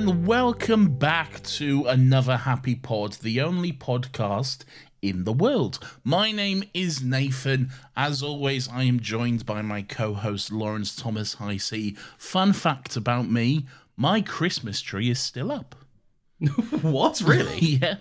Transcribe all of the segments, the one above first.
And welcome back to another Happy Pod, the only podcast in the world. My name is Nathan. As always, I am joined by my co host Lawrence Thomas Hicey. Fun fact about me my Christmas tree is still up. what? Really? yeah.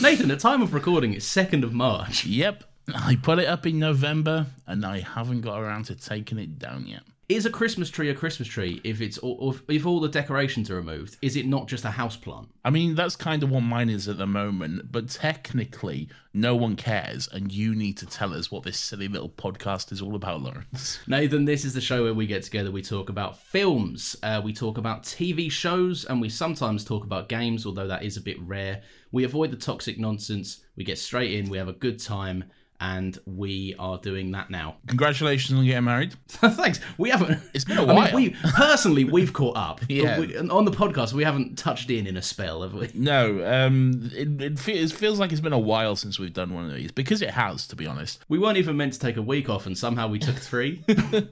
Nathan, the time of recording is 2nd of March. Yep. I put it up in November and I haven't got around to taking it down yet. Is a Christmas tree a Christmas tree if it's all, if all the decorations are removed? Is it not just a house plant? I mean, that's kind of what mine is at the moment, but technically, no one cares, and you need to tell us what this silly little podcast is all about, Lawrence. Nathan, this is the show where we get together, we talk about films, uh, we talk about TV shows, and we sometimes talk about games, although that is a bit rare. We avoid the toxic nonsense, we get straight in, we have a good time, and we are doing that now. Congratulations on getting married. Thanks. We haven't. It's been a I mean, while. we personally we've caught up. Yeah. we- on the podcast, we haven't touched in in a spell, have we? No, um, it, it, fe- it feels like it's been a while since we've done one of these because it has, to be honest. We weren't even meant to take a week off, and somehow we took three.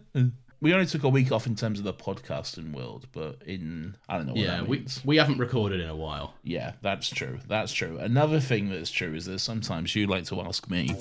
We only took a week off in terms of the podcasting world, but in I don't know what yeah, that we we haven't recorded in a while. Yeah, that's true. That's true. Another thing that's true is that sometimes you like to ask me.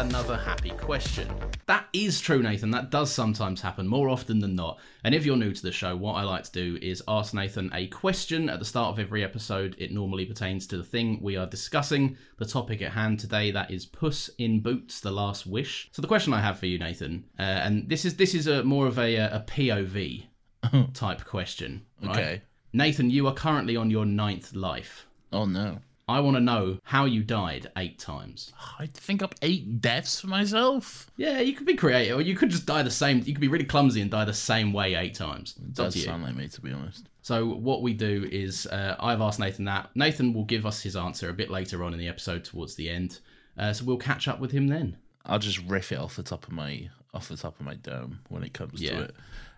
Another happy question. That is true, Nathan. That does sometimes happen, more often than not. And if you're new to the show, what I like to do is ask Nathan a question at the start of every episode. It normally pertains to the thing we are discussing, the topic at hand today. That is Puss in Boots: The Last Wish. So the question I have for you, Nathan, uh, and this is this is a more of a, a POV type question. Right? Okay. Nathan, you are currently on your ninth life. Oh no. I want to know how you died eight times. I'd think up eight deaths for myself. Yeah, you could be creative, or you could just die the same. You could be really clumsy and die the same way eight times. Up Does sound like me, to be honest. So what we do is, uh, I've asked Nathan that. Nathan will give us his answer a bit later on in the episode, towards the end. Uh, so we'll catch up with him then. I'll just riff it off the top of my off the top of my dome when it comes Yeah. to it.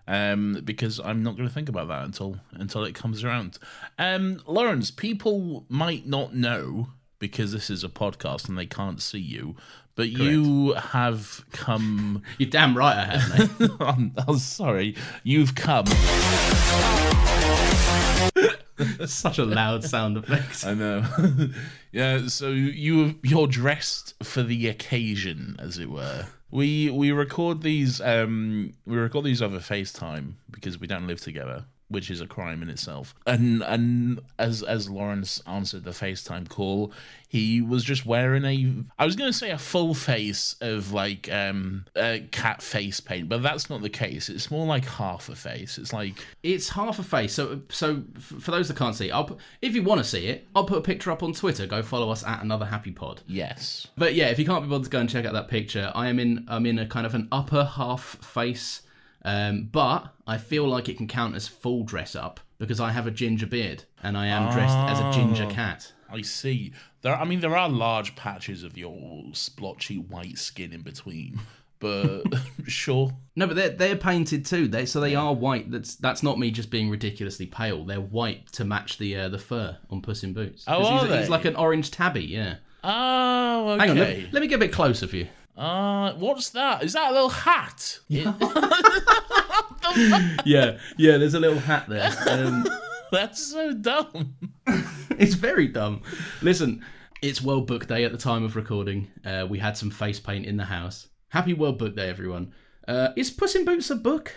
Um, because I'm not going to think about that until until it comes around. Um, Lawrence, people might not know because this is a podcast and they can't see you, but you have come. You're damn right I have, mate. I'm, I'm sorry, you've come. Such a loud sound effect. I know. yeah, so you you're dressed for the occasion, as it were. We we record these um we record these over FaceTime because we don't live together, which is a crime in itself. And and as as Lawrence answered the FaceTime call, he was just wearing a I was gonna say a full face of like um uh, cat face paint, but that's not the case. It's more like half a face. It's like It's half a face. So, so for those that can't see, I'll put, if you want to see it, I'll put a picture up on Twitter. Go follow us at another happy pod. yes. But yeah, if you can't be bothered to go and check out that picture, I am in I'm in a kind of an upper half face Um, but I feel like it can count as full dress up because I have a ginger beard and I am dressed as a ginger cat. I see. There, I mean, there are large patches of your splotchy white skin in between, but sure. No, but they're they're painted too. They so they are white. That's that's not me just being ridiculously pale. They're white to match the uh, the fur on Puss in Boots. Oh, are he's, they? he's like an orange tabby. Yeah. Oh, okay. Hang on. Let, let me get a bit closer for you. Uh, what's that? Is that a little hat? Yeah, yeah. There's a little hat there. Um, That's so dumb. it's very dumb. Listen, it's World Book Day at the time of recording. Uh, we had some face paint in the house. Happy World Book Day, everyone. Uh, is Puss in Boots a book?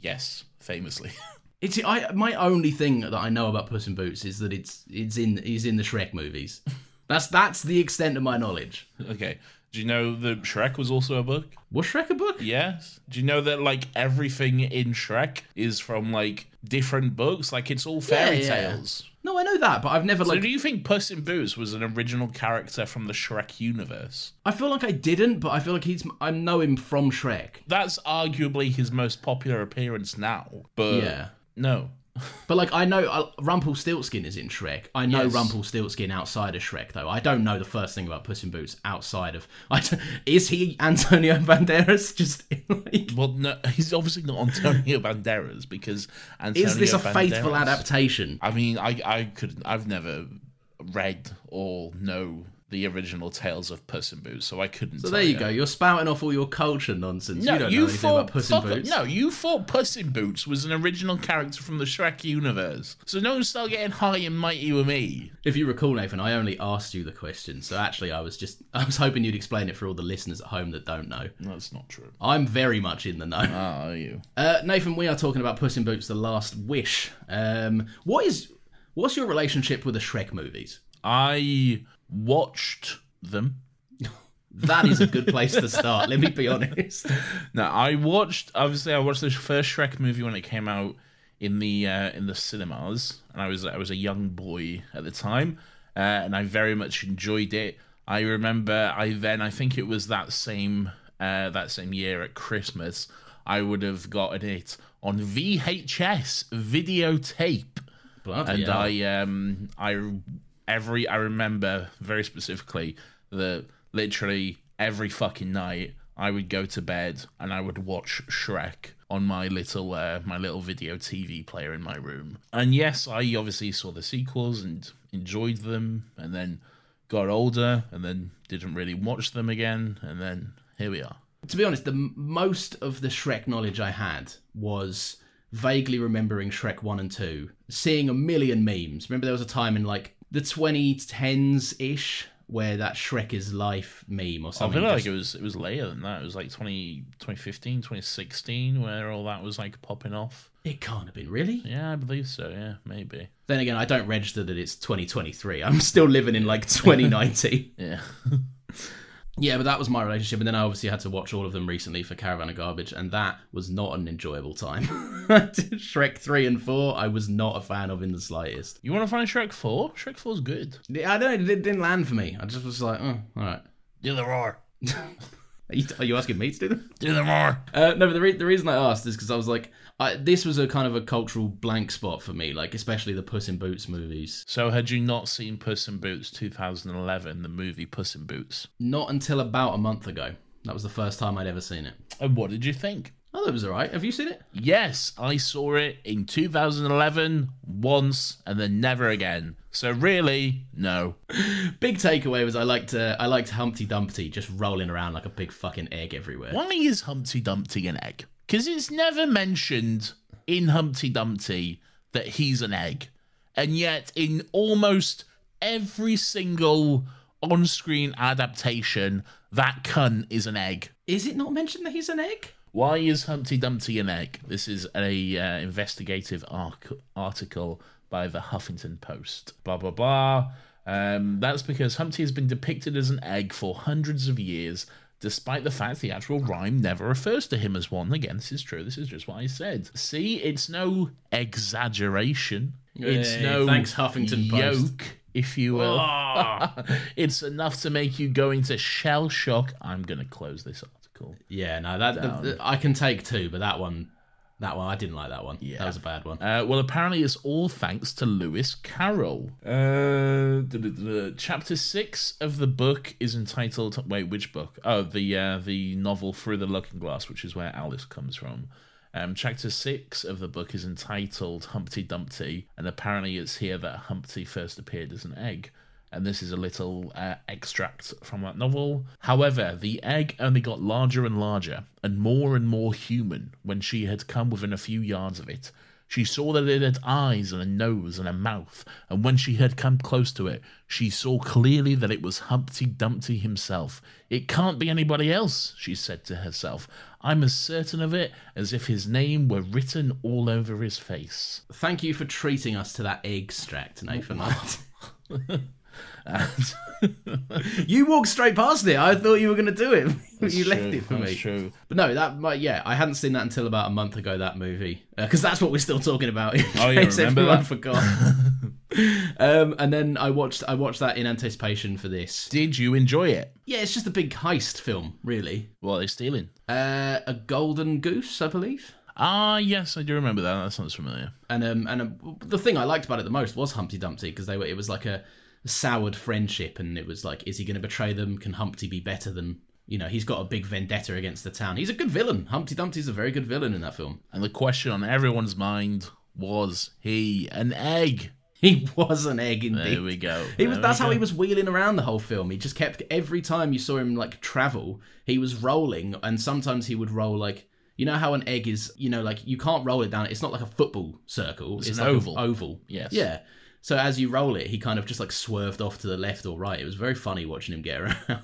Yes, famously. It's I my only thing that I know about Puss in Boots is that it's it's in is in the Shrek movies. That's that's the extent of my knowledge. okay. Do you know that Shrek was also a book? Was Shrek a book? Yes. Do you know that like everything in Shrek is from like different books? Like it's all fairy Yeah, yeah. tales. No, I know that, but I've never So do you think Puss in Boots was an original character from the Shrek universe? I feel like I didn't, but I feel like he's. I know him from Shrek. That's arguably his most popular appearance now. But Yeah. no. But like I know uh, Rumpelstiltskin is in Shrek. I know Yes. Rumpelstiltskin outside of Shrek though. I don't know the first thing about Puss in Boots outside of. I is he Antonio Banderas? Just like. Well, no, he's obviously not Antonio Banderas because Antonio Is this a faithful adaptation? I mean, I I could I've never read or know the original tales of Puss in Boots, so I couldn't. So there you go. You're spouting off all your culture nonsense. No, you don't you, know anything thought about Puss in Boots. no, you thought Puss in Boots was an original character from the Shrek universe. So don't start getting high and mighty with me. If you recall, Nathan, I only asked you the question. So actually, I was just I was hoping you'd explain it for all the listeners at home that don't know. That's not true. I'm very much in the know. Ah, are you? Uh, Nathan, we are talking about Puss in Boots: The Last Wish. Um, what is what's your relationship with the Shrek movies? I watched them. That is a good place to start. Let me be honest. No, I watched. Obviously, I watched the first Shrek movie when it came out in the uh, in the cinemas, and I was I was a young boy at the time, uh, and I very much enjoyed it. I remember I then I think it was that same uh, that same year at Christmas, I would have gotten it on VHS videotape Bloody and hell. I um I every I remember very specifically that literally every fucking night I would go to bed and I would watch Shrek on my little uh, my little video TV player in my room. And yes, I obviously saw the sequels and enjoyed them and then got older and then didn't really watch them again and then here we are. to be honest, the most of the Shrek knowledge I had was vaguely remembering Shrek 1 and 2, seeing a million memes. Remember there was a time in like the 2010s ish where that Shrek is life meme or something. I feel like just- it was it was later than that. It was like 20, 2015, 2016 where all that was like popping off. it can't have been, really? Yeah, I believe so. Yeah, maybe. Then again, I don't register that it's 2023. I'm still living in like 2019. Yeah. Yeah, but that was my relationship. And then I obviously had to watch all of them recently for Caravan of Garbage, and that was not an enjoyable time. Shrek 3 and 4, I was not a fan of in the slightest. You want to find Shrek 4? Shrek 4's good. Yeah, I don't it didn't land for me. I just was like, oh, all right. Do the roar. Are you, are you asking me to do them? Do the roar. Uh, no, but the, re- the reason I asked is because I was like, I, this was a kind of a cultural blank spot for me, like especially the Puss in Boots movies. So, had you not seen Puss in Boots 2011, the movie Puss in Boots? Not until about a month ago. That was the first time I'd ever seen it. And what did you think? Thought it was alright. Have you seen it? Yes, I saw it in 2011 once and then never again. So, really, no. Big takeaway was I liked uh, I liked Humpty Dumpty just rolling around like a big fucking egg everywhere. Why is Humpty Dumpty an egg? Because it's never mentioned in Humpty Dumpty that he's an egg. And yet, in almost every single on screen adaptation, that cunt is an egg. Is it not mentioned that he's an egg? Why is Humpty Dumpty an egg? This is a uh, investigative arc- article by the Huffington Post. Blah blah blah. Um, that's because Humpty has been depicted as an egg for hundreds of years, despite the fact the actual rhyme never refers to him as one. Again, this is true. This is just what I said. See, it's no exaggeration. It's no thanks, Huffington Post. yoke, if you will. it's enough to make you go into shell shock. I'm going to close this article. Yeah, no, that the, the- I can take two, but that one That one, I didn't like that one. Yeah. That was a bad one. Uh, well, apparently it's all thanks to Lewis Carroll. Uh, duh, duh, duh, chapter six of the book is entitled. Wait, which book? Oh, the uh, the novel Through the Looking Glass, which is where Alice comes from. Um, chapter six of the book is entitled Humpty Dumpty, and apparently it's here that Humpty first appeared as an egg. And this is a little uh, extract from that novel. However, the egg only got larger and larger, and more and more human when she had come within a few yards of it. She saw that it had eyes and a nose and a mouth, and when she had come close to it, she saw clearly that it was Humpty Dumpty himself. It can't be anybody else, she said to herself. I'm as certain of it as if his name were written all over his face. Thank you for treating us to that extract, Nathan. you walked straight past it. I thought you were going to do it. you left it for that's me. True. But no, that might yeah, I hadn't seen that until about a month ago. That movie because that's what we're still talking about. Oh, case remember that? forgot. um, and then I watched I watched that in anticipation for this. Did you enjoy it? Yeah, it's just a big heist film, really. What are they stealing? Uh, a golden goose, I believe. Ah, yes, I do remember that. That sounds familiar. And um, and um, the thing I liked about it the most was Humpty Dumpty because they were it was like a soured friendship, and it was like, is he going to betray them? Can Humpty be better than? You know, he's got a big vendetta against the town. He's a good villain. Humpty Dumpty's a very good villain in that film. And the question on everyone's mind was he an egg? He was an egg indeed. There we go. He was. That's we how go. he was wheeling around the whole film. He just kept every time you saw him like travel, he was rolling, and sometimes he would roll like you know how an egg is. You know, like you can't roll it down. It's not like a football circle. It's, an like oval. Oval. Yes. Yeah. So as you roll it, he kind of just like swerved off to the left or right. It was very funny watching him get around. Oh,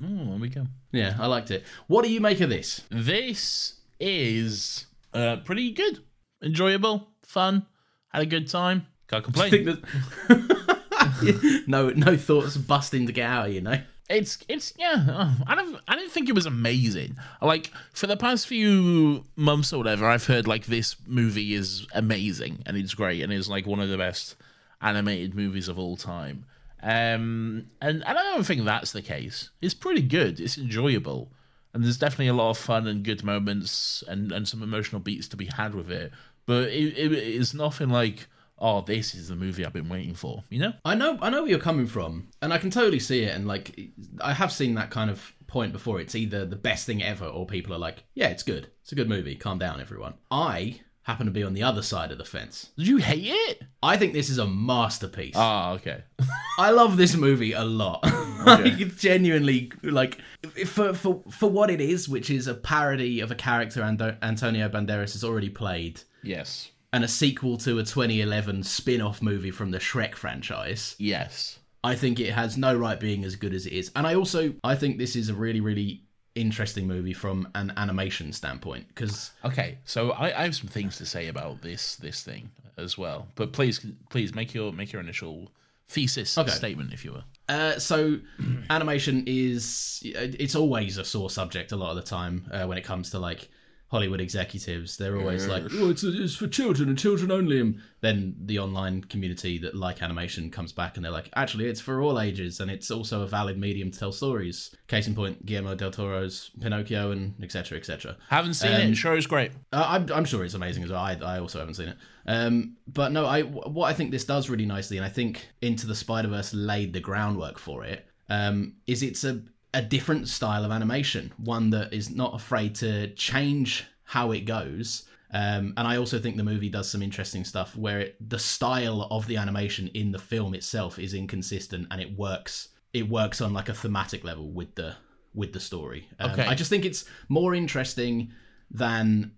there we go. yeah, I liked it. What do you make of this? This is uh, pretty good, enjoyable, fun. Had a good time. Can't complain. Think that no no thoughts busting to get out. You know. it's it's yeah. uh, I don't I didn't think it was amazing. Like for the past few months or whatever, I've heard like this movie is amazing and it's great and it's like one of the best animated movies of all time. Um, and, and I don't think that's the case. It's pretty good. It's enjoyable, and there's definitely a lot of fun and good moments and and some emotional beats to be had with it. But it, it it's nothing like oh this is the movie I've been waiting for. You know? I know I know where you're coming from, and I can totally see it. And like, I have seen that kind of point before. It's either the best thing ever, or people are like, "Yeah, it's good. It's a good movie. Calm down, everyone." I happen to be on the other side of the fence. Did you hate it? I think this is a masterpiece. Ah, okay. I love this movie a lot. like genuinely, like for for for what it is, which is a parody of a character Ando- Antonio Banderas has already played, yes. and a sequel to a 2011 spin-off movie from the Shrek franchise. Yes. I think it has no right being as good as it is. And I also I think this is a really really interesting movie from an animation standpoint because Okay, so I, I have some things to say about this this thing as well. But please, please make your make your initial thesis Okay. statement, if you will. uh, so animation is it's always a sore subject a lot of the time uh, when it comes to like Hollywood executives. They're always like, "Oh, it's, it's for children and children only." And then the online community that like animation comes back and they're like, "Actually, it's for all ages and it's also a valid medium to tell stories." Case in point, Guillermo del Toro's Pinocchio and etc. etc. Haven't seen Um, it. Sure, it's great. Uh, I'm, I'm sure it's amazing as well. I, I also haven't seen it. Um, but no, I what I think this does really nicely, and I think Into the Spider Verse laid the groundwork for it. Um, is it's a a different style of animation, one that is not afraid to change how it goes. Um, and I also think the movie does some interesting stuff where it, the style of the animation in the film itself is inconsistent, and it works. It works on like a thematic level with the with the story. Um, Okay. I just think it's more interesting than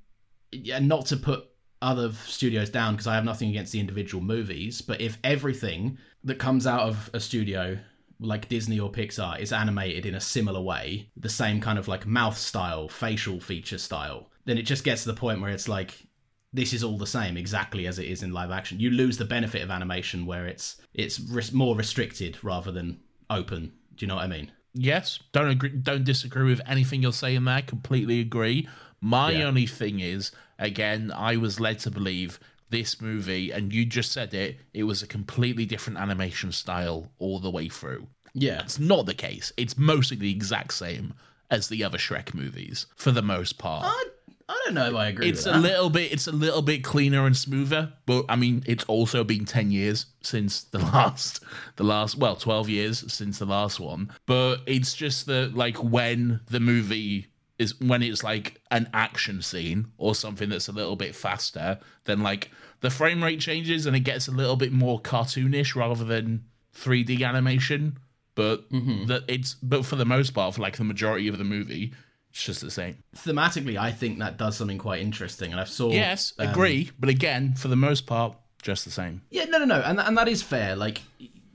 yeah, not to put other studios down because I have nothing against the individual movies, but if everything that comes out of a studio like Disney or Pixar is animated in a similar way, the same kind of like mouth style, facial feature style, then it just gets to the point where it's like this is all the same exactly as it is in live action. You lose the benefit of animation where it's it's res- more restricted rather than open. Do you know what I mean? Yes, don't agree, don't disagree with anything you're saying there. Completely agree. My Yeah. only thing is, again, I was led to believe this movie, and you just said it, it was a completely different animation style all the way through. Yeah. It's not the case. It's mostly the exact same as the other Shrek movies for the most part. I, I don't know if I agree. it's with a that. little bit it's a little bit cleaner and smoother but i mean it's also been 10 years since the last the last well 12 years since the last one but it's just that like when the movie is when it's like an action scene or something that's a little bit faster then like the frame rate changes and it gets a little bit more cartoonish rather than 3d animation but that it's but for the most part for like the majority of the movie it's just the same thematically. I think that does something quite interesting, and I've saw. Yes, um, agree. But again, for the most part, just the same. Yeah, no, no, no, and and that is fair. Like,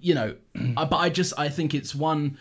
you know, I- but I just I think it's one,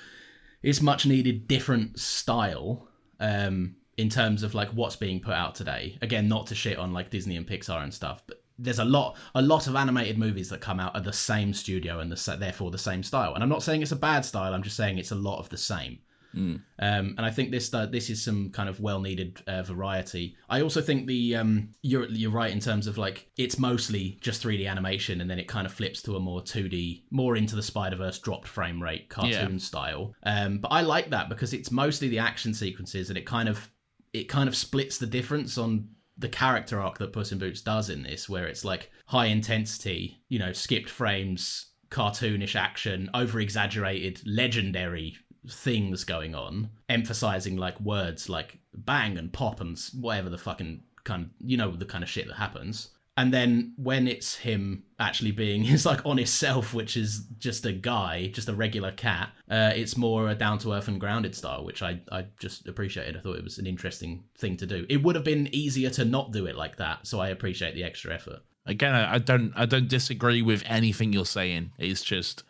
it's much needed different style, um, in terms of like what's being put out today. Again, not to shit on like Disney and Pixar and stuff, but there's a lot a lot of animated movies that come out at the same studio and the therefore the same style. And I'm not saying it's a bad style. I'm just saying it's a lot of the same. Um, and I think this uh, this is some kind of well needed uh, variety. I also think the um, you're you're right in terms of like it's mostly just 3D animation, and then it kind of flips to a more 2D, more into the Spider Verse dropped frame rate cartoon Yeah. style. Um, but I like that because it's mostly the action sequences, and it kind of it kind of splits the difference on the character arc that Puss in Boots does in this, where it's like high intensity, you know, skipped frames, cartoonish action, over exaggerated, legendary things going on, emphasizing like words like bang and pop and whatever the fucking kind, you know, the kind of shit that happens. And then when it's him actually being his like honest self, which is just a guy, just a regular cat, uh, it's more a down to earth and grounded style, which I I just appreciated. I thought it was an interesting thing to do. It would have been easier to not do it like that, so I appreciate the extra effort. Again, I don't I don't disagree with anything you're saying. It's just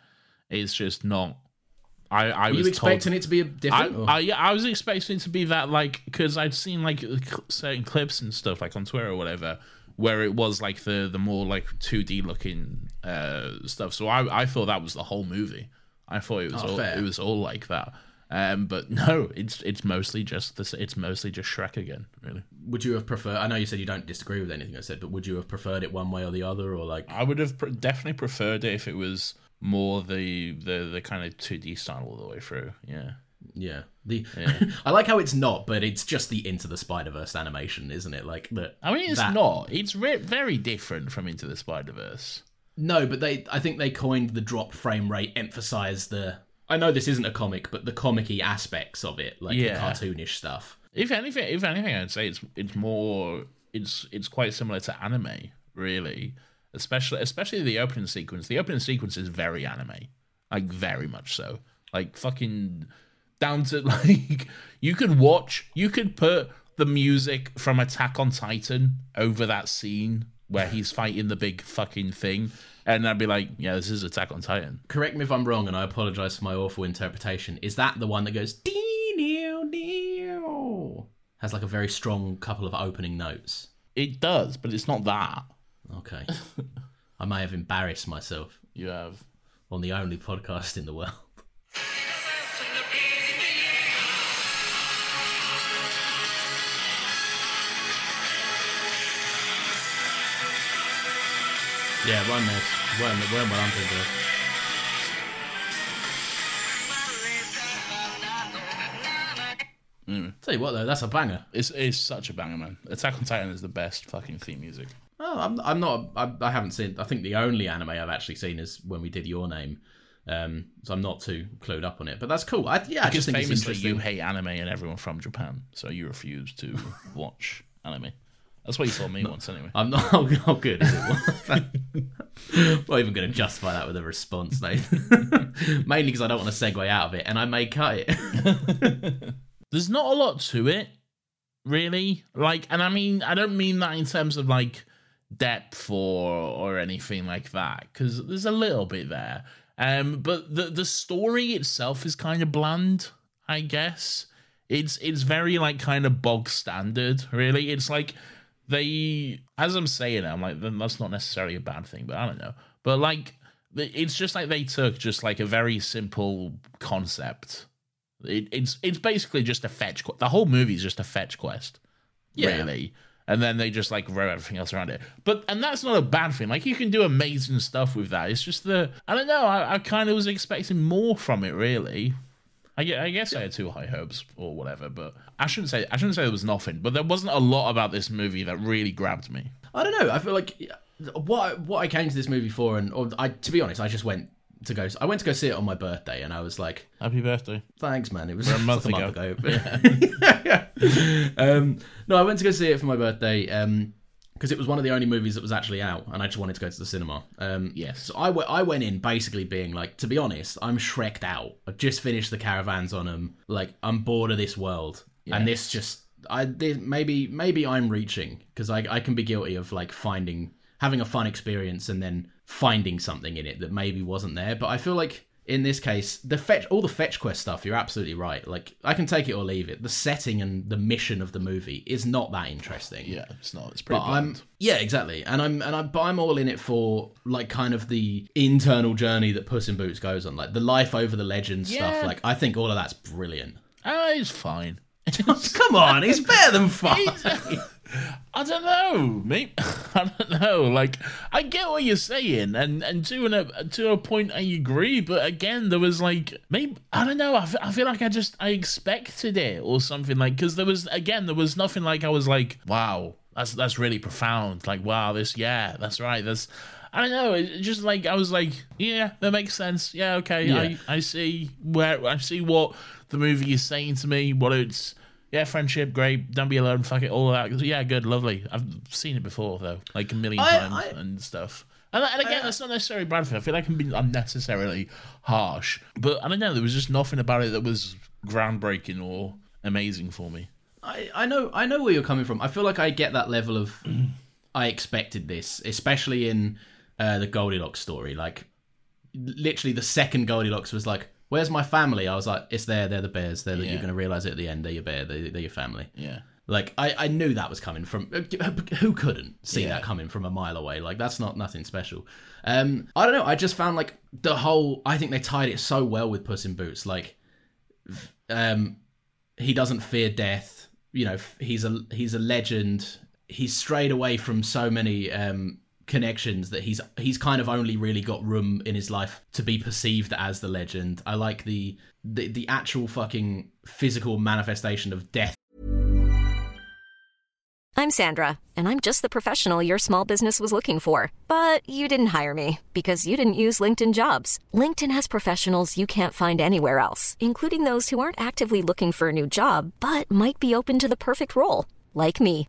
it's just not. I I Were was you expecting told, it to be a I, different? or- I yeah I was expecting it to be that like because I'd seen like certain clips and stuff like on Twitter or whatever where it was like the the more like 2D looking uh stuff. So I I thought that was the whole movie. I thought it was Oh, all fair. it was all like that. Um, but no, it's it's mostly just this. It's mostly just Shrek again, really. would you have preferred? I know you said you don't disagree with anything I said, but would you have preferred it one way or the other, or like? I would have pr- definitely preferred it if it was more the the the kind of 2D style all the way through. Yeah. Yeah. The I like how it's not, but it's just the Into the Spider Verse animation, isn't it? Like the I mean, it's that- not. It's re- very different from Into the Spider Verse. No, but they I think they coined the drop frame rate, emphasize the I know this isn't a comic, but the comic-y aspects of it, like Yeah. the cartoonish stuff. If anything, if anything, I'd say it's it's more. It's it's quite similar to anime, really. Especially especially the opening sequence. The opening sequence is very anime, like very much so. Like fucking down to like you could watch. You could put the music from Attack on Titan over that scene where he's fighting the big fucking thing, and I'd be like, yeah, this is Attack on Titan. Correct me if I'm wrong, and I apologize for my awful interpretation. Is that the one that goes dee dee? Oh? Has like a very strong couple of opening notes. It does, but it's not that. Okay. I may have embarrassed myself You have. on the only podcast in the world. Yeah, one minute. One, one, one, one, Tell you what though, that's a banger. It's, it's such a banger, man. Attack on Titan is the best fucking theme music. Oh, I'm, I'm not. I, I haven't seen. I think the only anime I've actually seen is when we did Your Name. Um, so I'm not too clued up on it, but that's cool. I, yeah, I just think it's famously, you hate anime and everyone from Japan, so you refuse to watch anime. That's what you told me once, anyway. I'm not. Oh, oh good. Not even going to justify that with a response, Nathan. Mainly because I don't want to segue out of it, and I may cut it. There's not a lot to it, really. Like, and I mean, I don't mean that in terms of like depth or or anything like that, because there's a little bit there. Um, but the the story itself is kind of bland, I guess. It's it's very like kind of bog standard, really. It's like they, as I'm saying, it, I'm like then that's not necessarily a bad thing, but I don't know. But like, it's just like they took just like a very simple concept. It, it's it's basically just a fetch. The whole movie is just a fetch quest, Yeah. really. And then they just like wrote everything else around it. But and that's not a bad thing. Like you can do amazing stuff with that. It's just the I don't know. I, I kind of was expecting more from it, really. I, I guess I had too high hopes or whatever, but I shouldn't say I shouldn't say there was nothing, but there wasn't a lot about this movie that really grabbed me. I don't know. I feel like what what I came to this movie for, and or I to be honest, I just went to go. I went to go see it on my birthday, and I was like, Happy birthday! "Thanks, man." It was a month a month ago. ago. um, no, I went to go see it for my birthday because it was one of the only movies that was actually out, and I just wanted to go to the cinema. Um, Yes. So I, w- I went in basically being like, to be honest, I'm Shreked out. I've just finished the caravans on them. Like, I'm bored of this world, and this just. I this, maybe maybe I'm reaching because I I can be guilty of like finding having a fun experience and then finding something in it that maybe wasn't there. But I feel like in this case, the fetch all the fetch quest stuff, you're absolutely right. Like I can take it or leave it. The setting and the mission of the movie is not that interesting. Yeah, it's not. It's pretty. But I'm bland. yeah, exactly, and I'm and I'm but I'm all in it for like kind of the internal journey that Puss in Boots goes on, like the life over the legend stuff. Like I think all of that's brilliant. Ah, it's fine. Come on, he's better than fine. I don't know, mate. I don't know. Like, I get what you're saying, and and to an to a point, I agree. But again, there was like maybe I don't know. I I feel like I just I expected it or something like because there was again there was nothing like I was like wow that's that's really profound. Like wow this yeah that's right that's. I don't know. It it just like I was like, yeah, that makes sense. Yeah, okay. Yeah. I, I see where I see what the movie is saying to me. What it's yeah, friendship, great. Don't be alone. Fuck it, all that. Yeah, good, lovely. I've seen it before though, like a million I- times I- and stuff. And, and again, that's not necessarily bad for. I feel like I'm being unnecessarily harsh, but I don't know. There was just nothing about it that was groundbreaking or amazing for me. I, I know I know where you're coming from. I feel like I get that level of I expected this, especially in uh, the Goldilocks story. Like literally the second Goldilocks was like, "Where's my family?" I was like, "It's there. They're the bears. They're the, Yeah. you're going to realize it at the end. They're your bear. They're, they're your family." Yeah, Like I, I knew that was coming from who couldn't see Yeah. that coming from a mile away. Like that's not nothing special. Um, I don't know. I just found like the whole. I think they tied it so well with Puss in Boots. Like, um, he doesn't fear death. You know, he's a he's a legend. He's strayed away from so many um connections that he's he's kind of only really got room in his life to be perceived as the legend. I like the the, the actual fucking physical manifestation of death I'm Sandra, and I'm just the professional your small business was looking for. But you didn't hire me because you didn't use LinkedIn jobs. LinkedIn has professionals you can't find anywhere else, including those who aren't actively looking for a new job but might be open to the perfect role, like me.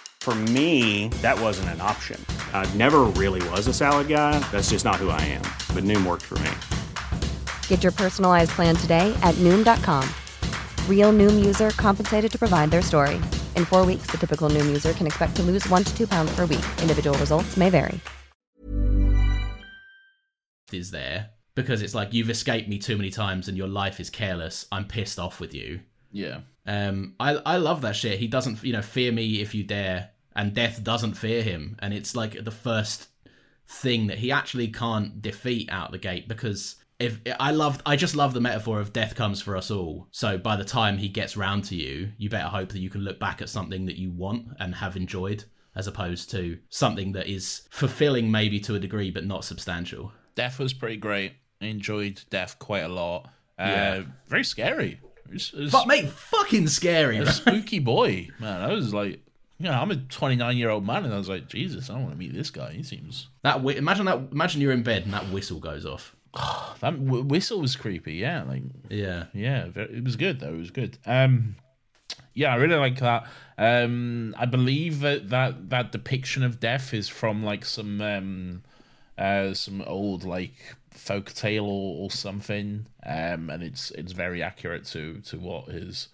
For me, that wasn't an option. I never really was a salad guy. That's just not who I am. But Noom worked for me. Get your personalized plan today at Noom.com. Real Noom user compensated to provide their story. In four weeks, the typical Noom user can expect to lose one to two pounds per week. Individual results may vary. is there because it's like you've escaped me too many times and your life is careless. I'm pissed off with you. Yeah. Um, I I love that shit. He doesn't, you know, fear me if you dare, and death doesn't fear him. And it's like the first thing that he actually can't defeat out the gate because if I love, I just love the metaphor of death comes for us all. So by the time he gets round to you, you better hope that you can look back at something that you want and have enjoyed, as opposed to something that is fulfilling maybe to a degree but not substantial. Death was pretty great. I enjoyed Death quite a lot. Uh, Yeah. Very scary. It was, it was But mate, fucking scary. a spooky boy, man. I was like, you know, I'm a 29 year old man, and I was like, Jesus, I don't want to meet this guy. He seems That whi- imagine that. Imagine you're in bed and that whistle goes off. that w- whistle was creepy. Yeah, like Yeah. yeah, it was good though. It was good. Um, yeah, I really like that. Um, I believe that that that depiction of death is from like some um, uh, some old like folk tale or, or something. Um, and it's it's very accurate to to what is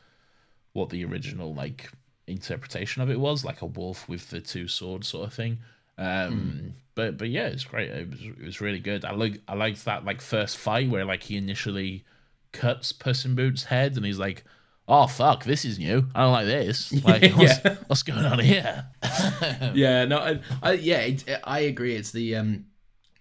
what the original like interpretation of it was, like a wolf with the two swords sort of thing. Um, but but yeah, it's great. It was it was really good. I like I liked that like first fight where like he initially cuts Puss in Boots' head and he's like, oh fuck, this is new. I don't like this. Like, what's, what's going on here? yeah, no, I, I yeah, it, I agree. It's the um,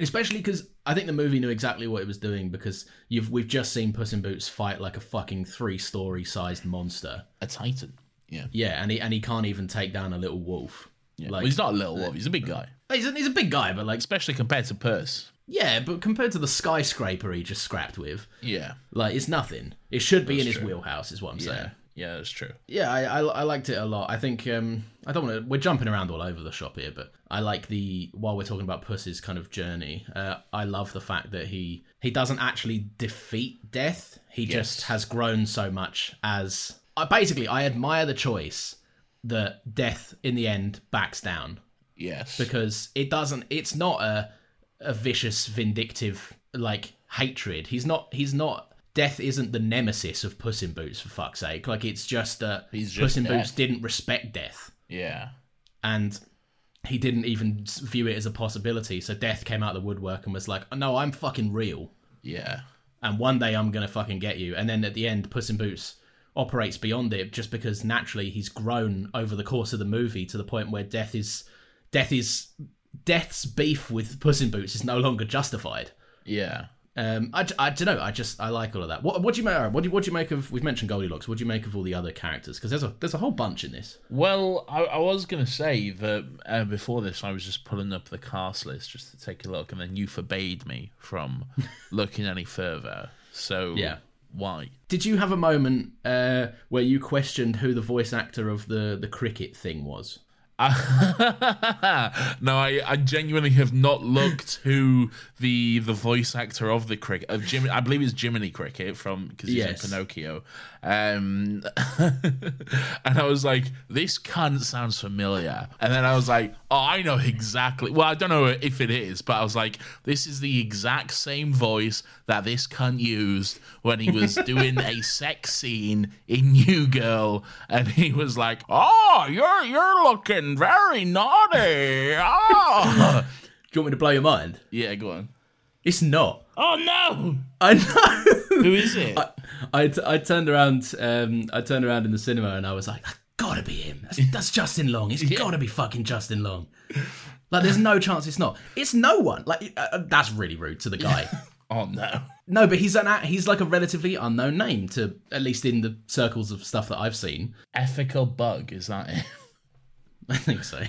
especially because I think the movie knew exactly what it was doing because you've we've just seen Puss in Boots fight like a fucking three story sized monster. A titan. Yeah. Yeah, and he and he can't even take down a little wolf. yeah. Like well, he's not a little wolf. He's a big uh, guy, he's a, he's a big guy, but like especially compared to Puss. yeah, but compared to the skyscraper he just scrapped with, Yeah. like it's nothing. It should be in his true. wheelhouse, is what I'm saying. Yeah. That's true. Yeah, I, I, I liked it a lot. I think um, I don't want to. We're jumping around all over the shop here, but I like the while we're talking about Puss's kind of journey. Uh, I love the fact that he he doesn't actually defeat death. He just has grown so much as. I basically, I admire the choice that death in the end backs down Yes. because it doesn't. It's not a a vicious, vindictive like hatred. He's not. He's not. Death isn't the nemesis of Puss in Boots for fuck's sake. Like it's just uh, He's just Puss in death. Boots didn't respect death, yeah. and he didn't even view it as a possibility. So Death came out of the woodwork and was like, "No, I'm fucking real, Yeah. and one day I'm gonna fucking get you." And then at the end, Puss in Boots operates beyond it just because naturally he's grown over the course of the movie to the point where Death is Death is Death's beef with Puss in Boots is no longer justified. Yeah. Um, I, I don't know. I just I like all of that. What what do you make? What do you, what do you make of? We've mentioned Goldilocks. What do you make of all the other characters? Because there's a there's a whole bunch in this. Well, I, I was going to say that uh, before this, I was just pulling up the cast list just to take a look, and then you forbade me from looking any further. So, Yeah. why? Did you have a moment uh, where you questioned who the voice actor of the the cricket thing was? no, I, I genuinely have not looked who the the voice actor of the cricket of Jim. I believe it's Jiminy Cricket from because he's Yes. in Pinocchio. Um, and I was like, this cunt sounds familiar. And then I was like, oh, I know exactly. Well, I don't know if it is, but I was like, this is the exact same voice that this cunt used when he was doing a sex scene in New Girl, and he was like, oh, you're you're looking very naughty. Oh. Do you want me to blow your mind? yeah, go on. It's not. Oh no, I know. who is it? I, t- I turned around. Um, I turned around in the cinema and I was like, "That's gotta be him. That's, that's Justin Long. It's gotta be fucking Justin Long." Like, there's no chance it's not. It's no one. Like, uh, uh, that's really rude to the guy. oh no. no, but he's an he's like a relatively unknown name to at least in the circles of stuff that I've seen. Ethical bug is that it? I think so.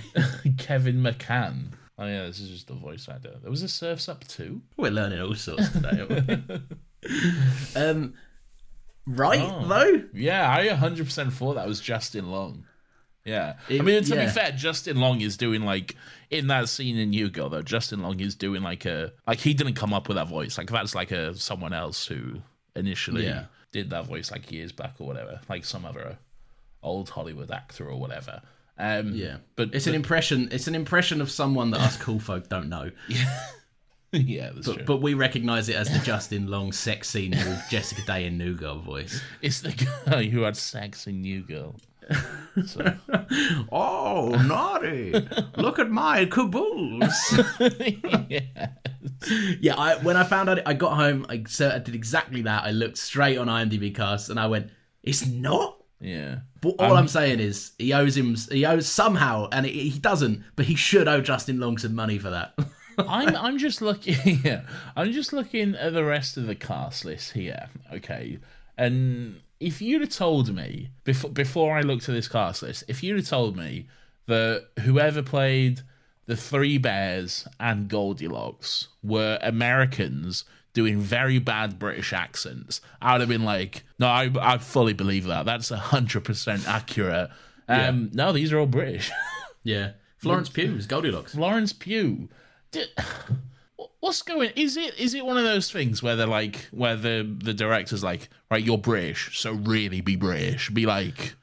Kevin McCann. Oh yeah, this is just the voice actor. There was a Surfs Up too. We're learning all sorts today. um, right Oh. though. Yeah, I 100% thought that was Justin Long. Yeah. I mean, to yeah. be fair, Justin Long is doing like in that scene in New Girl though. Justin Long is doing like a like he didn't come up with that voice. Like that's like a someone else who initially Yeah. did that voice like years back or whatever, like some other old Hollywood actor or whatever. Um, Yeah, but it's an impression. It's an impression of someone that us cool folk don't know. yeah, that's true. But, but we recognise it as the Justin Long sex scene with Jessica Day and New Girl voice. it's the guy who had sex in New Girl. So, Oh, naughty! Look at my caboose. yeah. yeah, I, when I found out, I got home. I, so I did exactly that. I looked straight on IMDb cast, and I went, "It's not." Yeah. But all I'm saying is, he owes him. He owes somehow, and he, he doesn't. But he should owe Justin Long some money for that. I'm I'm just looking yeah, I'm just looking at the rest of the cast list here. Okay. And if you'd have told me before before I looked at this cast list, if you'd have told me that whoever played the Three Bears and Goldilocks were Americans doing very bad British accents, I would have been like, no, I, I fully believe that. That's hundred percent accurate. Um, No, these are all British. yeah, Florence Pugh is Goldilocks. Florence Pugh. Did, what's going? Is it is it one of those things where they're like where the the director's like, right, you're British, so really be British. Be like,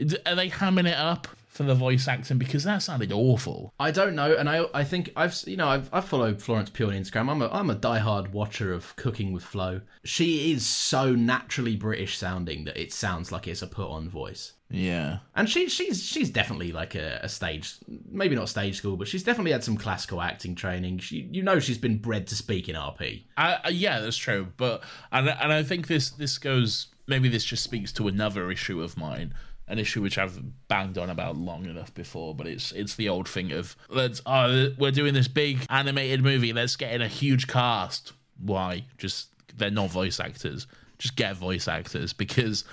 are they hamming it up for the voice acting because that sounded awful. I don't know, and I I think I've you know I've I've followed Florence Pugh on Instagram. I'm a I'm a diehard watcher of Cooking with Flo. She is so naturally British sounding that it sounds like it's a put on voice. Yeah, And she she's she's definitely like a, a stage maybe not stage school, but she's definitely had some classical acting training. She you know she's been bred to speak in RP. I, yeah, that's true. But and and I think this this goes maybe this just speaks to another issue of mine, an issue which I've banged on about long enough before, but it's it's the old thing of let's oh we're doing this big animated movie, let's get in a huge cast. Why? Just they're not voice actors. Just get voice actors because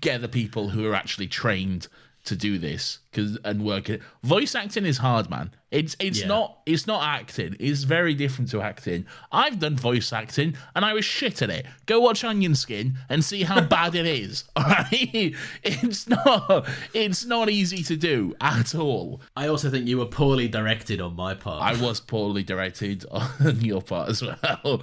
get the people who are actually trained to do this because and work it. Voice acting is hard, man. It's it's Yeah. not it's not acting. It's very different to acting. I've done voice acting and I was shit at it. Go watch Onion Skin and see how bad it is. All right, it's not it's not easy to do at all. I also think you were poorly directed on my part. I was poorly directed on your part as well.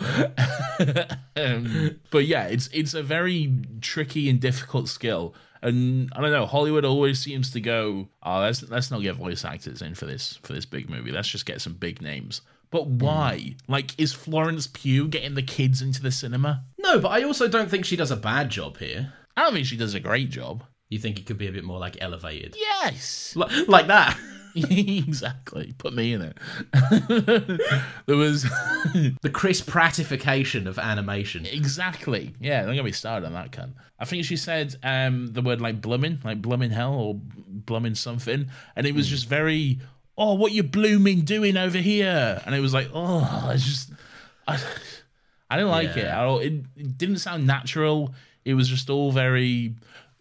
um, but yeah, it's it's a very tricky and difficult skill. And I don't know, Hollywood always seems to go, oh, let's let's not get voice actors in for this for this big movie. Let's just get some big names. But hmm. why? Like, is Florence Pugh getting the kids into the cinema? no, but I also don't think she does a bad job here. I don't think she does a great job. You think it could be a bit more like elevated, Yes. Li- like that? exactly. Put me in it. there was the Chris Prattification of animation. Exactly. Yeah, don't get be started on that cunt. I think she said um, the word like blooming, like blooming hell or blooming something, and it was just very, oh, what you blooming doing over here? And it was like, oh, it's just, I, I didn't like it Yeah. at all. It, it didn't sound natural. It was just all very.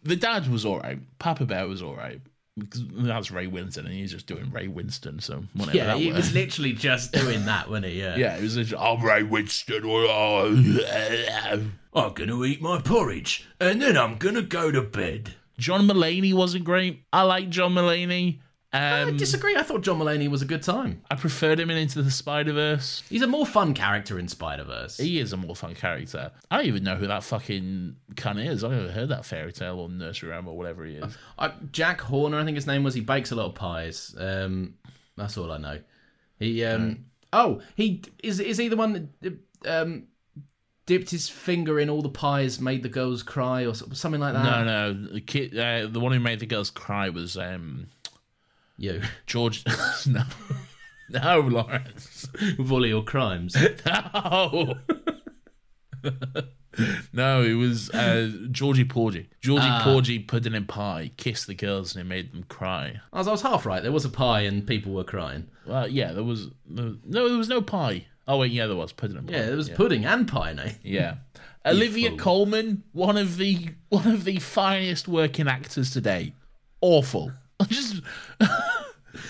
The dad was all right. Papa Bear was all right. Because that's Ray Winstone, and he's just doing Ray Winstone, so whatever. Yeah, that he word. was literally just doing that, wasn't he? Yeah. Yeah, it was literally, I'm Ray Winstone. oh." I'm gonna eat my porridge and then I'm gonna go to bed. John Mulaney wasn't great. I like John Mulaney. I Um, disagree. I thought John Mulaney was a good time. I preferred him in Into the Spider Verse. He's a more fun character in Spider Verse. He is a more fun character. I don't even know who that fucking cunt is. I've never heard that fairy tale or nursery rhyme or whatever he is. Uh, Jack Horner, I think his name was. He bakes a lot of pies. Um, that's all I know. He um, oh he is is he the one that um, dipped his finger in all the pies, made the girls cry, or something like that? No, no, the kid, uh, the one who made the girls cry was um, you George. no, no, Lawrence. with all your crimes. No. no, it was uh, Georgie Porgy. Georgie Ah. Porgy pudding and pie kissed the girls and it made them cry. I was, I was half right. There was a pie and people were crying. Well, yeah, there was no, no, there was no pie. Oh wait, yeah, there was pudding and pie. Yeah, there was pudding and pie, Nate. Yeah, Olivia fool. Colman, one of the one of the finest working actors today. Awful, just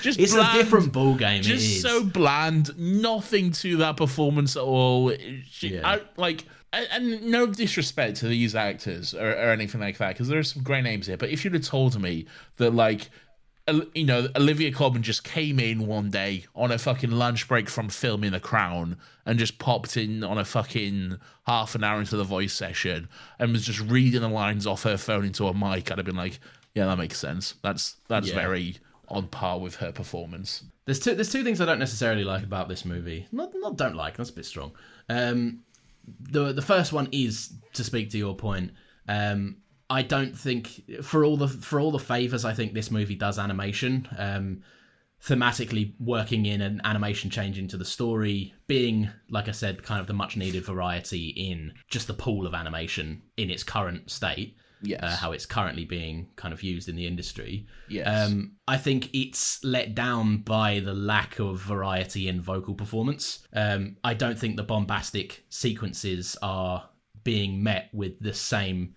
just It's bland, a different ball game. it Just so bland. Nothing to that performance at all. She, Yeah. I, like. And and no disrespect to these actors or, or anything like that, because there are some great names here. But if you'd have told me that, like, you know, Olivia Colman just came in one day on a fucking lunch break from filming The Crown and just popped in on a fucking half an hour into the voice session and was just reading the lines off her phone into a mic, I'd have been like, yeah, that makes sense. That's that's Yeah. very on par with her performance. There's two. There's two things I don't necessarily like about this movie. Not not don't like. That's a bit strong. Um, the the first one is to speak to your point. Um, I don't think for all the for all the favors I think this movie does animation. Um, thematically working in an animation change into the story, being like I said, kind of the much needed variety in just the pool of animation in its current state. Yes. Uh, how it's currently being kind of used in the industry. Yes. Um, I think it's let down by the lack of variety in vocal performance. Um, I don't think the bombastic sequences are being met with the same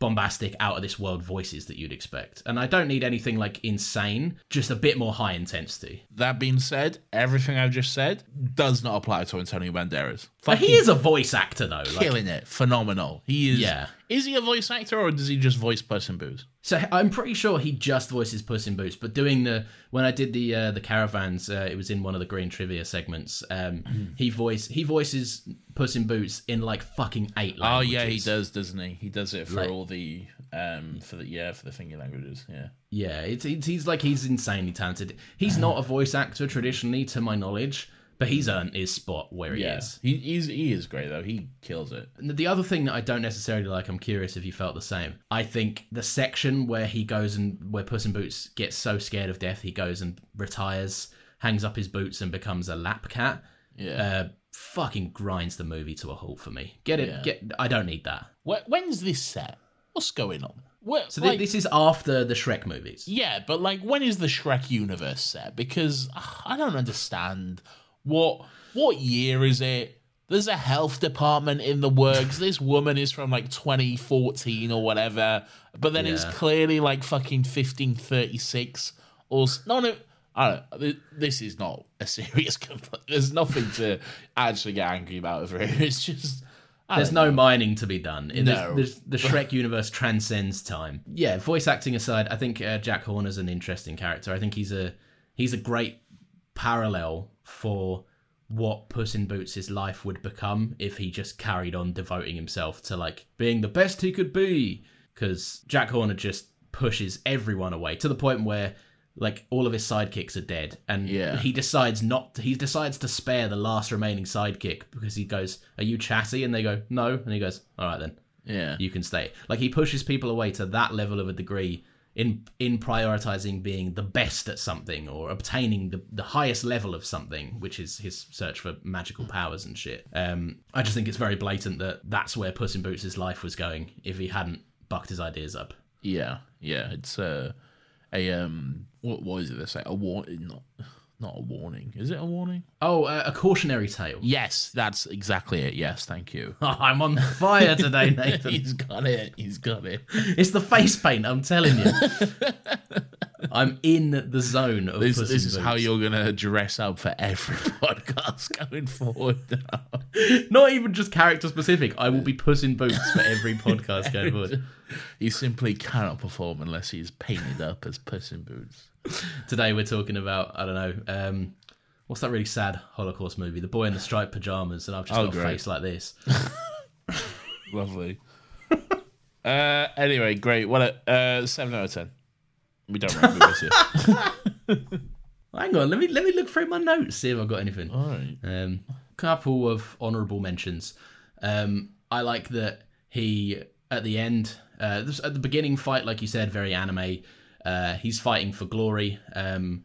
bombastic, out of this world voices that you'd expect. And I don't need anything like insane, just a bit more high intensity. That being said, everything I've just said does not apply to Antonio Banderas. But he is a voice actor though. like- killing it. Phenomenal. He is. Yeah. Is he a voice actor or does he just voice Puss in Boots? So I'm pretty sure he just voices Puss in Boots, but doing the when I did the uh, the caravans, uh, it was in one of the green trivia segments. Um, he voice he voices Puss in Boots in like fucking eight Oh languages. Oh yeah, he does, doesn't he? He does it for Like- all the um for the yeah for the thingy languages. Yeah. Yeah, it's, it's he's like he's insanely talented. He's not a voice actor traditionally, to my knowledge, but he's earned his spot where he is. he he's, he is great though. He kills it. And The other thing that I don't necessarily like, I'm curious if you felt the same. I think the section where he goes and where Puss in Boots gets so scared of death, he goes and retires, hangs up his boots, and becomes a lap cat. Yeah. Uh, fucking grinds the movie to a halt for me. Get it? Yeah. Get. I don't need that. Wh- When's this set? what's going on? What, So like- this is after the Shrek movies. Yeah, but like, when is the Shrek universe set? Because ah, I don't understand what what year is it? There's a health department in the works. this woman is from like 2014 or whatever, but then it's clearly like fucking 1536 or no, no. I don't. This is not a serious complaint. There's nothing to actually get angry about over here. It's just I There's no mining to be done. In No. this- the Shrek universe transcends time. Yeah, voice acting aside, I think uh, Jack Horner's an interesting character. I think he's a he's a great parallel for what Puss in Boots' life would become if he just carried on devoting himself to like being the best he could be. Because Jack Horner just pushes everyone away to the point where like all of his sidekicks are dead, and Yeah. he decides not. he decides to spare the last remaining sidekick because he goes, "Are you chatty?" And they go, "No," and he goes, "All right then." Yeah. you can stay. Like he pushes people away to that level of a degree in in prioritizing being the best at something or obtaining the, the highest level of something, which is his search for magical powers and shit. Um, I just think it's very blatant that that's where Puss in Boots' life was going if he hadn't bucked his ideas up. Yeah, yeah. It's uh, a um, what is it? They say a warning, not not a warning. Is it a warning? Oh, uh, a cautionary tale. Yes, that's exactly it. Yes, thank you. I'm on fire today, Nathan. He's got it. He's got it. it's the face paint, I'm telling you. I'm in the zone of This, this is how you're gonna dress up for every podcast going forward. Now. Not even just character specific. I will be Puss in Boots for every podcast going forward. He simply cannot perform unless he's painted up as Puss in Boots. Today we're talking about I don't know um, what's that really sad Holocaust movie, The Boy in the Striped Pajamas, and I've just Oh, got a face like this. Lovely. uh, anyway, great. What a uh, seven out of ten. We don't remember this. Hang on, let me let me look through my notes see if I've got anything. All right. Um, couple of honourable mentions. Um, I like that he at the end, uh, this- at the beginning fight, like you said, very anime. Uh, he's fighting for glory. Um,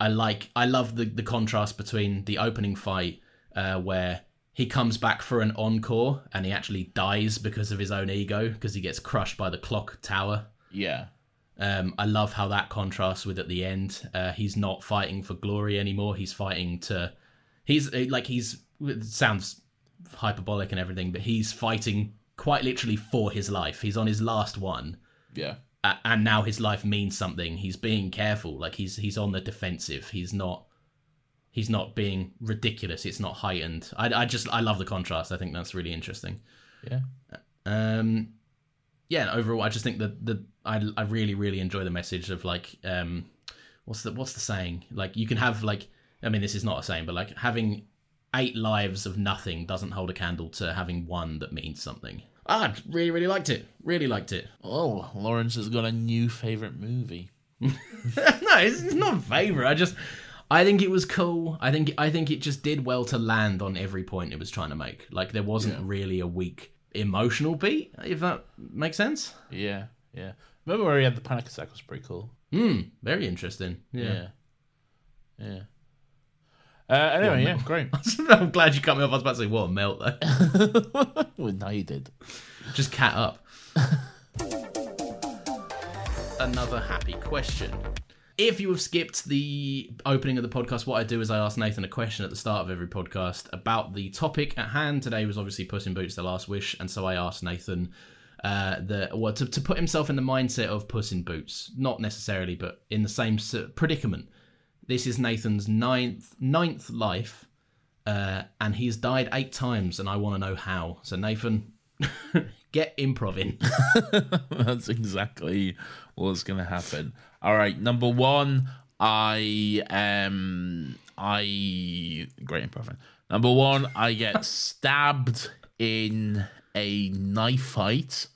I like, I love the the contrast between the opening fight uh, where he comes back for an encore and he actually dies because of his own ego because he gets crushed by the clock tower. Yeah. Um, I love how that contrasts with at the end. Uh, he's not fighting for glory anymore. He's fighting to. He's uh, like he's. It sounds hyperbolic and everything, but he's fighting quite literally for his life. He's on his last one, Yeah. a- and now his life means something. He's being careful. Like he's he's on the defensive. He's not. He's not being ridiculous. It's not heightened. I, I just I love the contrast. I think that's really interesting. Yeah. Um, yeah, overall, I just think that the I I really really enjoy the message of like um, what's the what's the saying? Like you can have like I mean this is not a saying, but like having eight lives of nothing doesn't hold a candle to having one that means something. Ah, I really really liked it. Really liked it. Oh, Lawrence has got a new favorite movie. no, it's, it's not a favorite. I just I think it was cool. I think I think it just did well to land on every point it was trying to make. Like there wasn't really a weak emotional beat, if that makes sense. Yeah. Yeah. Remember where he had the panic attack was pretty cool. Hmm, very interesting. Yeah. Yeah. Uh, anyway, yeah, great. I'm glad you cut me off. I was about to say, what a melt though. well, now you did. Just cat up. Another happy question. If you have skipped the opening of the podcast, what I do is I ask Nathan a question at the start of every podcast about the topic at hand. Today was obviously Puss in Boots: The Last Wish, and so I asked Nathan uh, the well to, to put himself in the mindset of Puss in Boots, not necessarily, but in the same predicament. This is Nathan's ninth ninth life, uh, and he's died eight times, and I want to know how. So Nathan, get improv in. That's exactly what's going to happen. All right, number one, I um, I great improv. Number one, I get stabbed in a knife fight.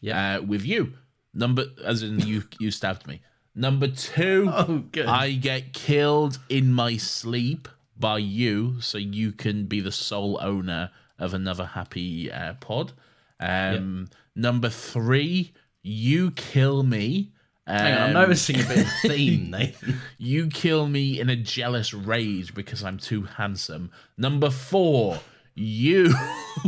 Yeah. uh, with you. Number, as in you, you stabbed me. Number two, Oh. I get killed in my sleep by you, so you can be the sole owner of another happy uh, pod. Um, Number three, you kill me. Hang on, I'm Um, noticing a bit of theme, Nathan. you kill me in a jealous rage because I'm too handsome. Number four, you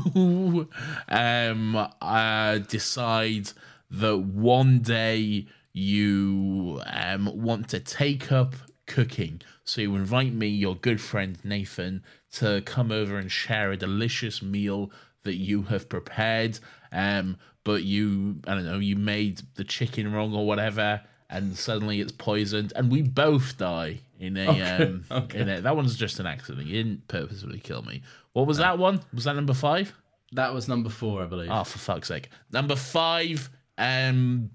um, uh, decide that one day you um, want to take up cooking. So you invite me, your good friend Nathan, to come over and share a delicious meal that you have prepared. Um, but you, I don't know, you made the chicken wrong or whatever, and suddenly it's poisoned, and we both die in a. Um, in a that one's just an accident. You didn't purposely kill me. What was that one? Was that number five? That was number four, I believe. Oh, for fuck's sake. Number five, um,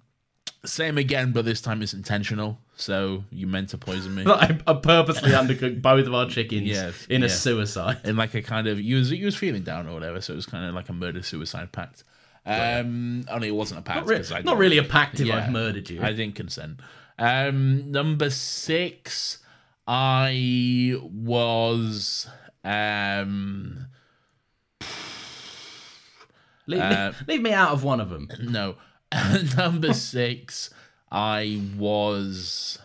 same again, but this time it's intentional. So you meant to poison me. I, I purposely undercooked both of our chickens Yes, in a suicide. in like a kind of you was you was feeling down or whatever, so it was kind of like a murder suicide pact. Um, only it wasn't a pact Not, re- I not really a pact if Yeah, I've murdered you. I didn't consent. Um, number six, I was um leave, uh, me, leave me out of one of them. no number six, I was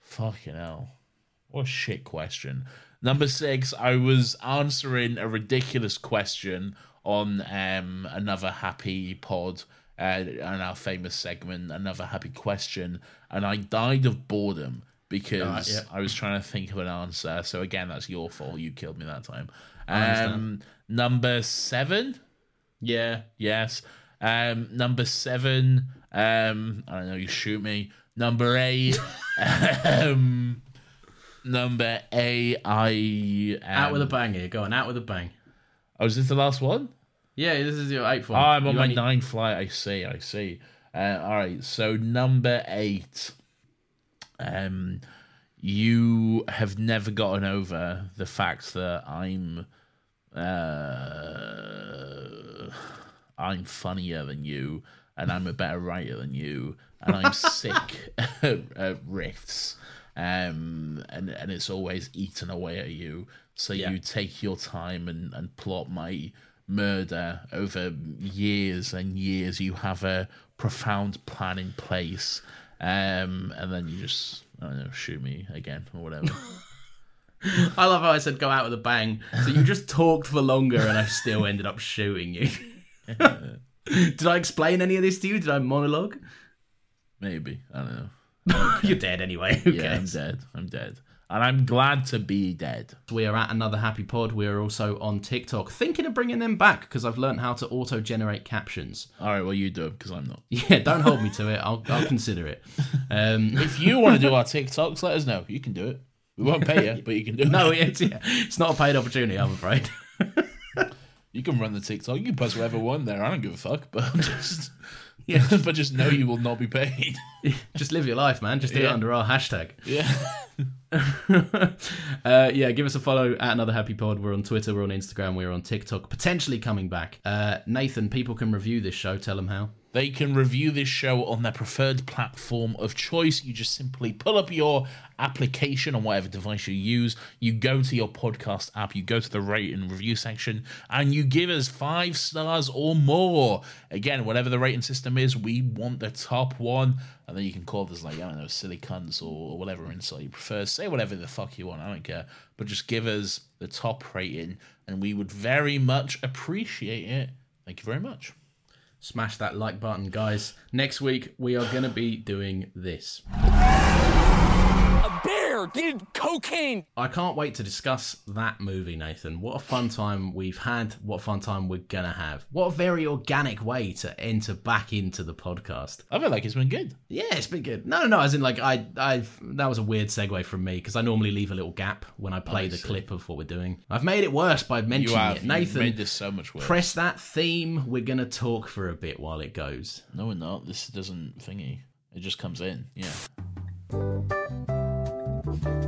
fucking hell. What a shit question. Number six, I was answering a ridiculous question on um another happy pod uh, and our famous segment, another happy question, and I died of boredom because Right, yeah. I was trying to think of an answer. So again, that's your fault. You killed me that time. Um, number seven, Yeah. Yes. Um, number seven. Um, I don't know. You shoot me. Number eight. um, number eight. I um, Out with a bang here. Go on, out with a bang. Oh, is this the last one? Yeah, this is your eighth Oh, one. I'm on You my only- ninth flight. I see. I see. Uh, all right. So number eight. Um, you have never gotten over the fact that I'm, uh, I'm funnier than you, and I'm a better writer than you, and I'm sick at, at riffs, um, and and it's always eaten away at you. So Yeah. you take your time and and plot my murder over years and years. You have a profound plan in place, um, and then you just I don't know shoot me again or whatever. I love how I said go out with a bang. So you just talked for longer and I still ended up shooting you. Did I explain any of this to you? Did I monologue? Maybe I don't know. You're dead anyway. Who Yeah, I'm dead. I'm dead, and I'm glad to be dead. We are at another happy pod. We are also on TikTok, thinking of bringing them back because I've learned how to auto generate captions. All right, well you do it because I'm not. Yeah, don't hold me to it. I'll, I'll consider it. Um, If you want to do our TikToks, let us know. You can do it. We won't pay you, but you can do it. no, it's, yeah, it's not a paid opportunity, I'm afraid. You can run the TikTok. You can post whatever one there. I don't give a fuck. But just yeah, but just know you will not be paid. Just live your life, man. Just do it under our hashtag. Yeah. uh, yeah, give us a follow at Another Happy Pod. We're on Twitter, we're on Instagram, we're on TikTok, potentially coming back. Uh, Nathan, people can review this show. Tell them how. They can review this show on their preferred platform of choice. You just simply pull up your application on whatever device you use. You go to your podcast app, you go to the rate and review section, and you give us five stars or more. Again, whatever the rating system is, we want the top one. And then you can call this, like, I don't know, silly cunts or whatever insult you prefer. Say whatever the fuck you want, I don't care. But just give us the top rating, and we would very much appreciate it. Thank you very much. Smash that like button, guys. Next week, we are going to be doing this. A did cocaine. I can't wait to discuss that movie, Nathan. What a fun time we've had. What a fun time we're going to have. What a very organic way to enter back into the podcast. I feel like it's been good. Yeah, it's been good. No, no, no. As in, like, I, I, that was a weird segue from me because I normally leave a little gap when I play I the see. clip of what we're doing. I've made it worse by mentioning You have. it. You've Nathan, made this so much worse. press that theme. We're gonna talk for a bit while it goes. No, we're not. This doesn't thingy. It just comes in. Yeah.